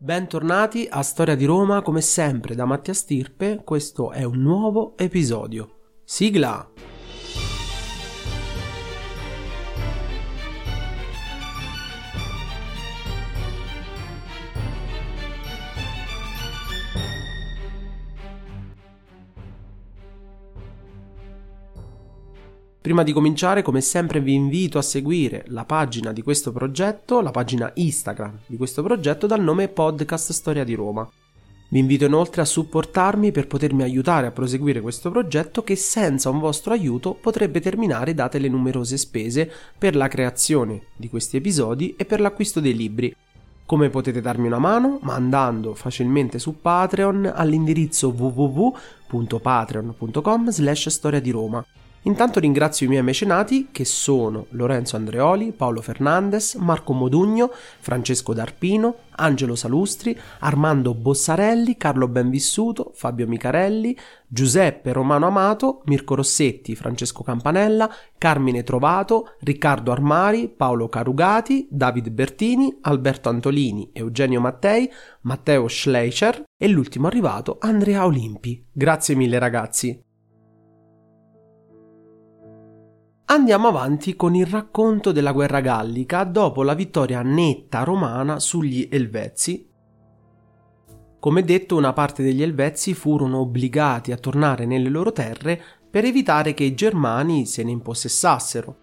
Bentornati a Storia di Roma, come sempre da Mattia Stirpe, questo è un nuovo episodio. Sigla! Prima di cominciare, come sempre, vi invito a seguire la pagina di questo progetto, la pagina Instagram di questo progetto dal nome Podcast Storia di Roma. Vi invito inoltre a supportarmi per potermi aiutare a proseguire questo progetto che senza un vostro aiuto potrebbe terminare date le numerose spese per la creazione di questi episodi e per l'acquisto dei libri. Come potete darmi una mano? Mandando facilmente su Patreon all'indirizzo www.patreon.com slash storia di Roma. Intanto ringrazio i miei mecenati che sono Lorenzo Andreoli, Paolo Fernandez, Marco Modugno, Francesco D'Arpino, Angelo Salustri, Armando Bossarelli, Carlo Benvissuto, Fabio Micarelli, Giuseppe Romano Amato, Mirko Rossetti, Francesco Campanella, Carmine Trovato, Riccardo Armari, Paolo Carugati, David Bertini, Alberto Antolini, Eugenio Mattei, Matteo Schleicher e l'ultimo arrivato Andrea Olimpi. Grazie mille ragazzi. Andiamo avanti con il racconto della guerra gallica dopo la vittoria netta romana sugli Elvezi. Come detto, una parte degli Elvezi furono obbligati a tornare nelle loro terre per evitare che i germani se ne impossessassero.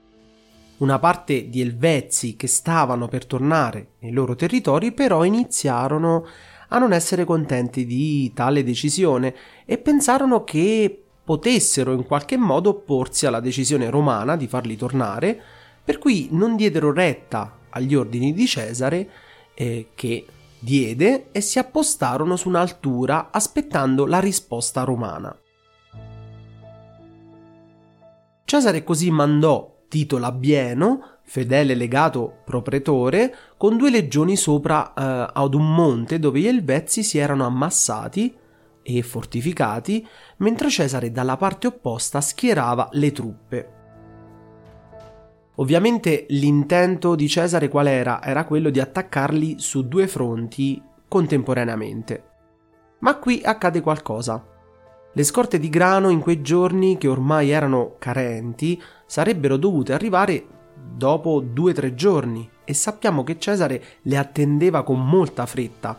Una parte di Elvezi che stavano per tornare nei loro territori però iniziarono a non essere contenti di tale decisione e pensarono che potessero in qualche modo opporsi alla decisione romana di farli tornare, per cui non diedero retta agli ordini di Cesare eh, che diede e si appostarono su un'altura aspettando la risposta romana. Cesare così mandò Tito Labieno, fedele legato propretore, con due legioni sopra eh, ad un monte dove gli Elvezzi si erano ammassati e fortificati, mentre Cesare dalla parte opposta schierava le truppe. Ovviamente l'intento di Cesare qual era? Era quello di attaccarli su due fronti contemporaneamente. Ma qui accade qualcosa. Le scorte di grano in quei giorni, che ormai erano carenti, sarebbero dovute arrivare dopo due o tre giorni e sappiamo che Cesare le attendeva con molta fretta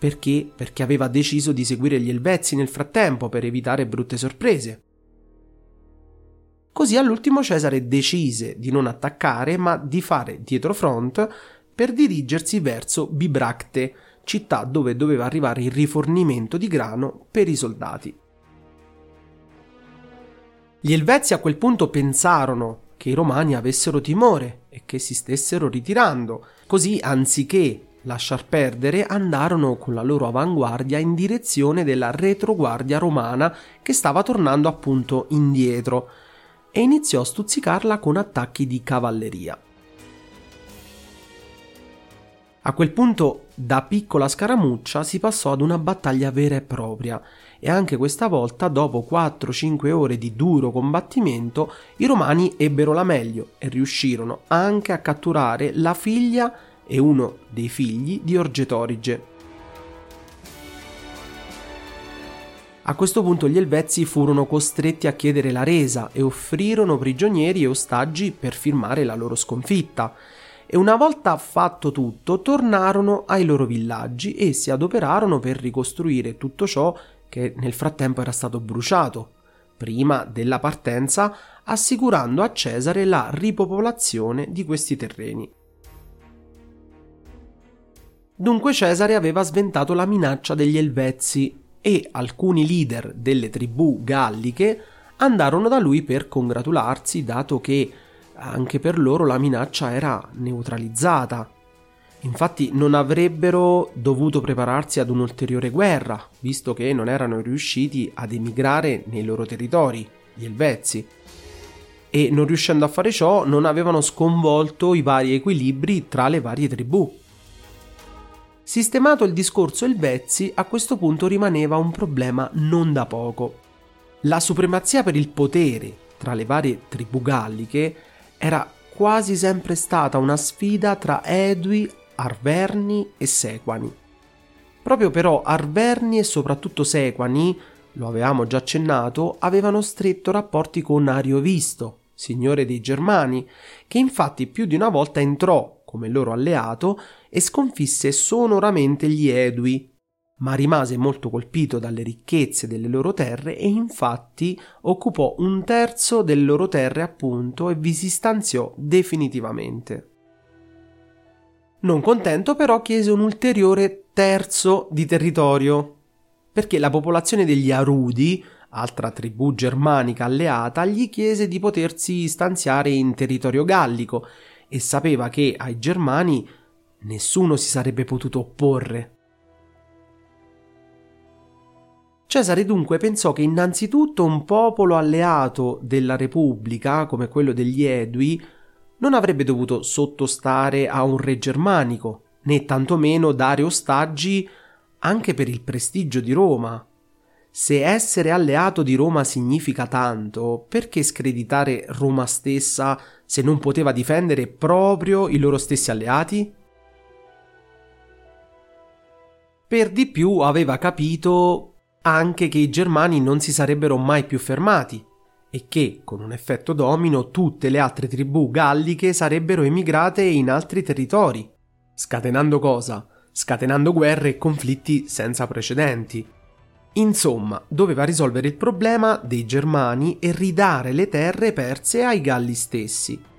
perché? Perché aveva deciso di seguire gli Elvezzi nel frattempo per evitare brutte sorprese. Così all'ultimo Cesare decise di non attaccare, ma di fare dietro front per dirigersi verso Bibracte, città dove doveva arrivare il rifornimento di grano per i soldati. Gli Elvezzi a quel punto pensarono che i Romani avessero timore e che si stessero ritirando, così anziché lasciar perdere, andarono con la loro avanguardia in direzione della retroguardia romana che stava tornando appunto indietro e iniziò a stuzzicarla con attacchi di cavalleria. A quel punto, da piccola scaramuccia, si passò ad una battaglia vera e propria, e anche questa volta, dopo 4-5 ore di duro combattimento, i romani ebbero la meglio e riuscirono anche a catturare la figlia e uno dei figli di Orgetorige. A questo punto gli Elvezzi furono costretti a chiedere la resa e offrirono prigionieri e ostaggi per firmare la loro sconfitta. e una volta fatto tutto tornarono ai loro villaggi e si adoperarono per ricostruire tutto ciò che nel frattempo era stato bruciato, prima della partenza, assicurando a Cesare la ripopolazione di questi terreni. Dunque Cesare aveva sventato la minaccia degli Elvezzi e alcuni leader delle tribù galliche andarono da lui per congratularsi, dato che anche per loro la minaccia era neutralizzata. Infatti non avrebbero dovuto prepararsi ad un'ulteriore guerra, visto che non erano riusciti ad emigrare nei loro territori, gli Elvezzi. E non riuscendo a fare ciò non avevano sconvolto i vari equilibri tra le varie tribù. Sistemato il discorso Elvezzi, a questo punto rimaneva un problema non da poco. La supremazia per il potere tra le varie tribù galliche era quasi sempre stata una sfida tra Edui, Arverni e Sequani. Proprio però Arverni e soprattutto Sequani, lo avevamo già accennato, avevano stretto rapporti con Ariovisto, signore dei Germani, che infatti più di una volta entrò come loro alleato e sconfisse sonoramente gli Edui, ma rimase molto colpito dalle ricchezze delle loro terre e infatti occupò un terzo delle loro terre appunto e vi si stanziò definitivamente. Non contento però chiese un ulteriore terzo di territorio, perché la popolazione degli Arudi, altra tribù germanica alleata, gli chiese di potersi stanziare in territorio gallico e sapeva che ai germani nessuno si sarebbe potuto opporre. Cesare dunque pensò che innanzitutto un popolo alleato della Repubblica, come quello degli Edui, non avrebbe dovuto sottostare a un re germanico, né tantomeno dare ostaggi anche per il prestigio di Roma. Se essere alleato di Roma significa tanto, perché screditare Roma stessa se non poteva difendere proprio i loro stessi alleati? Per di più aveva capito anche che i germani non si sarebbero mai più fermati e che, con un effetto domino, tutte le altre tribù galliche sarebbero emigrate in altri territori. Scatenando cosa? Scatenando guerre e conflitti senza precedenti. Insomma, doveva risolvere il problema dei Germani e ridare le terre perse ai Galli stessi.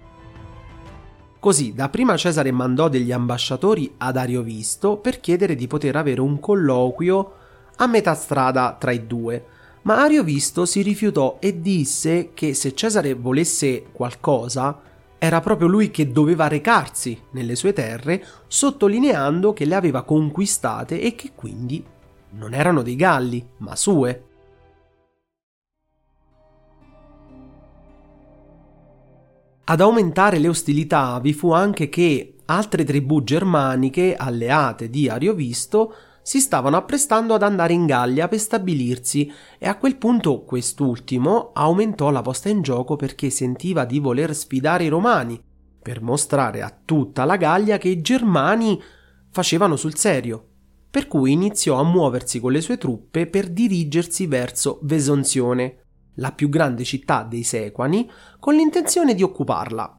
Così, dapprima Cesare mandò degli ambasciatori ad Ariovisto per chiedere di poter avere un colloquio a metà strada tra i due, ma Ariovisto si rifiutò e disse che se Cesare volesse qualcosa, era proprio lui che doveva recarsi nelle sue terre, sottolineando che le aveva conquistate e che quindi non erano dei galli, ma sue. Ad aumentare le ostilità vi fu anche che altre tribù germaniche alleate di Ariovisto si stavano apprestando ad andare in Gallia per stabilirsi e a quel punto quest'ultimo aumentò la posta in gioco perché sentiva di voler sfidare i romani, per mostrare a tutta la Gallia che i germani facevano sul serio per cui iniziò a muoversi con le sue truppe per dirigersi verso Vesonzione, la più grande città dei Sequani, con l'intenzione di occuparla.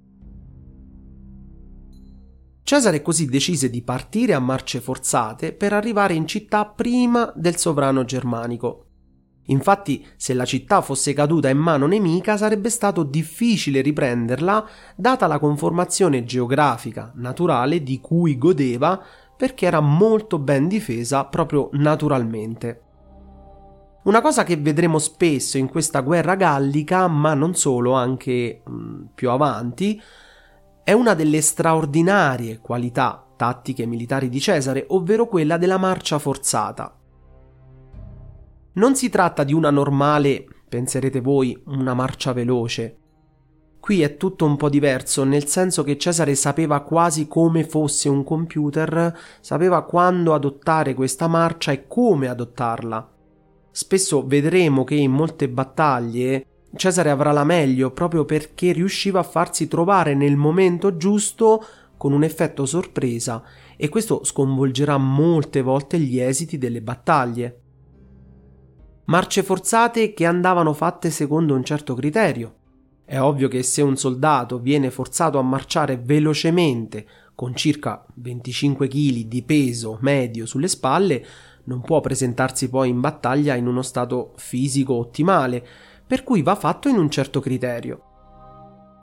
Cesare così decise di partire a marce forzate per arrivare in città prima del sovrano germanico. Infatti, se la città fosse caduta in mano nemica, sarebbe stato difficile riprenderla, data la conformazione geografica naturale di cui godeva perché era molto ben difesa proprio naturalmente. Una cosa che vedremo spesso in questa guerra gallica, ma non solo, anche mh, mm, più avanti, è una delle straordinarie qualità tattiche militari di Cesare, ovvero quella della marcia forzata. Non si tratta di una normale, penserete voi, una marcia veloce, Qui è tutto un po' diverso, nel senso che Cesare sapeva quasi come fosse un computer, sapeva quando adottare questa marcia e come adottarla. Spesso vedremo che in molte battaglie Cesare avrà la meglio proprio perché riusciva a farsi trovare nel momento giusto con un effetto sorpresa e questo sconvolgerà molte volte gli esiti delle battaglie. Marce forzate che andavano fatte secondo un certo criterio. È ovvio che se un soldato viene forzato a marciare velocemente con circa 25 kg di peso medio sulle spalle, non può presentarsi poi in battaglia in uno stato fisico ottimale, per cui va fatto in un certo criterio.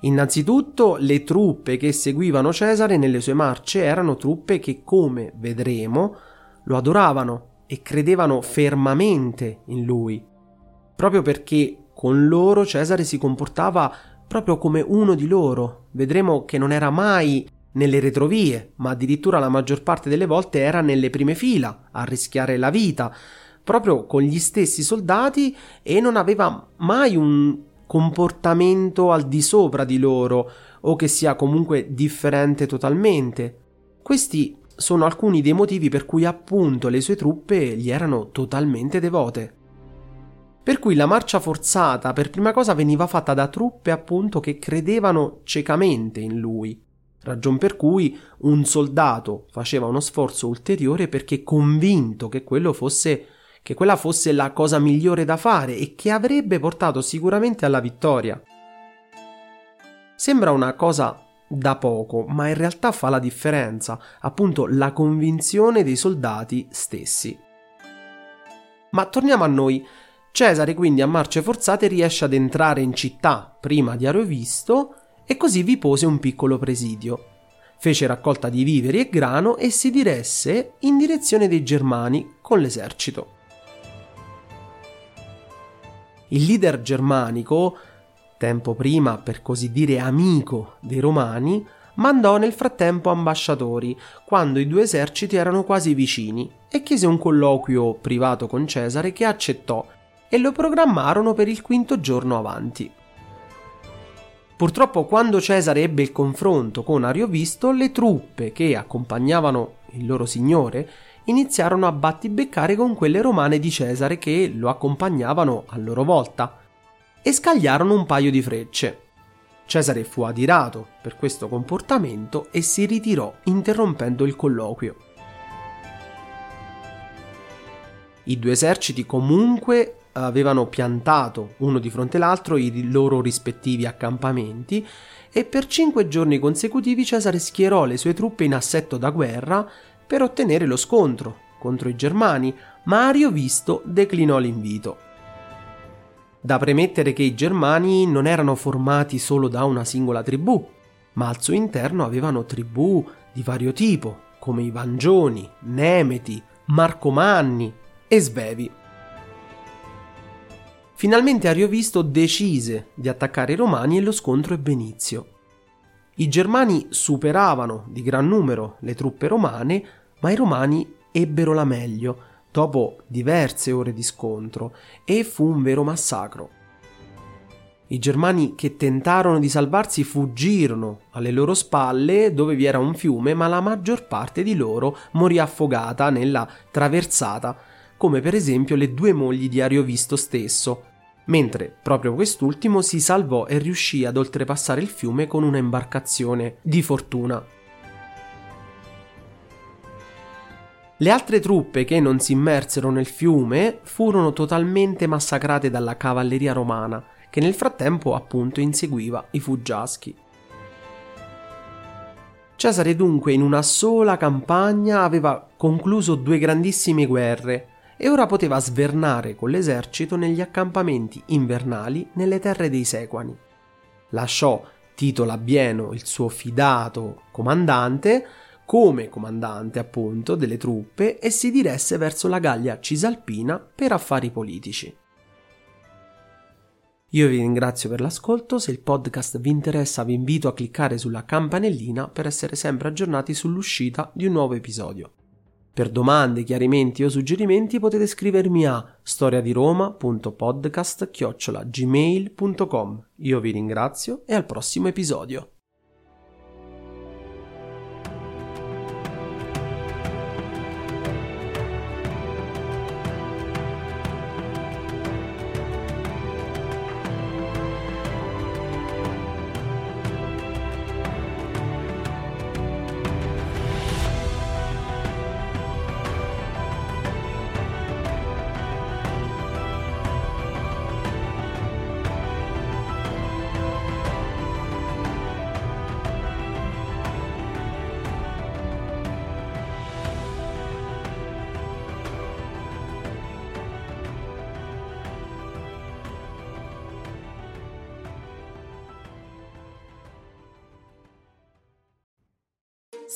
Innanzitutto le truppe che seguivano Cesare nelle sue marce erano truppe che, come vedremo, lo adoravano e credevano fermamente in lui, proprio perché con loro Cesare si comportava proprio come uno di loro. Vedremo che non era mai nelle retrovie, ma addirittura la maggior parte delle volte era nelle prime fila a rischiare la vita, proprio con gli stessi soldati e non aveva mai un comportamento al di sopra di loro o che sia comunque differente totalmente. Questi sono alcuni dei motivi per cui appunto le sue truppe gli erano totalmente devote. Per cui la marcia forzata per prima cosa veniva fatta da truppe appunto che credevano ciecamente in lui, ragion per cui un soldato faceva uno sforzo ulteriore perché convinto che fosse che quella fosse la cosa migliore da fare e che avrebbe portato sicuramente alla vittoria. Sembra una cosa da poco, ma in realtà fa la differenza, appunto la convinzione dei soldati stessi. Ma torniamo a noi. Cesare quindi a marce forzate riesce ad entrare in città prima di Ariovisto e così vi pose un piccolo presidio. Fece raccolta di viveri e grano e si diresse in direzione dei Germani con l'esercito. Il leader germanico, tempo prima per così dire amico dei romani, mandò nel frattempo ambasciatori quando i due eserciti erano quasi vicini e chiese un colloquio privato con Cesare che accettò e lo programmarono per il quinto giorno avanti. Purtroppo quando Cesare ebbe il confronto con Ariovisto, le truppe che accompagnavano il loro signore iniziarono a battibeccare con quelle romane di Cesare che lo accompagnavano a loro volta e scagliarono un paio di frecce. Cesare fu adirato per questo comportamento e si ritirò interrompendo il colloquio. I due eserciti comunque avevano piantato uno di fronte all'altro i loro rispettivi accampamenti e per cinque giorni consecutivi Cesare schierò le sue truppe in assetto da guerra per ottenere lo scontro contro i germani, ma Ariovisto declinò l'invito. Da premettere che i germani non erano formati solo da una singola tribù, ma al suo interno avevano tribù di vario tipo, come i Vangioni, Nemeti, Marcomanni e Svevi. Finalmente Ariovisto decise di attaccare i Romani e lo scontro ebbe inizio. I Germani superavano di gran numero le truppe romane, ma i romani ebbero la meglio dopo diverse ore di scontro e fu un vero massacro. I germani che tentarono di salvarsi fuggirono alle loro spalle dove vi era un fiume, ma la maggior parte di loro morì affogata nella traversata, come per esempio le due mogli di Ariovisto stesso, mentre proprio quest'ultimo si salvò e riuscì ad oltrepassare il fiume con una imbarcazione di fortuna. Le altre truppe che non si immersero nel fiume furono totalmente massacrate dalla cavalleria romana, che nel frattempo appunto inseguiva i fuggiaschi. Cesare dunque in una sola campagna aveva concluso due grandissime guerre e ora poteva svernare con l'esercito negli accampamenti invernali nelle terre dei Sequani. Lasciò Tito Labieno, il suo fidato comandante, come comandante appunto delle truppe e si diresse verso la Gallia Cisalpina per affari politici. Io vi ringrazio per l'ascolto, se il podcast vi interessa vi invito a cliccare sulla campanellina per essere sempre aggiornati sull'uscita di un nuovo episodio. Per domande, chiarimenti o suggerimenti potete scrivermi a storiadiroma.podcast@gmail.com. Io vi ringrazio e al prossimo episodio.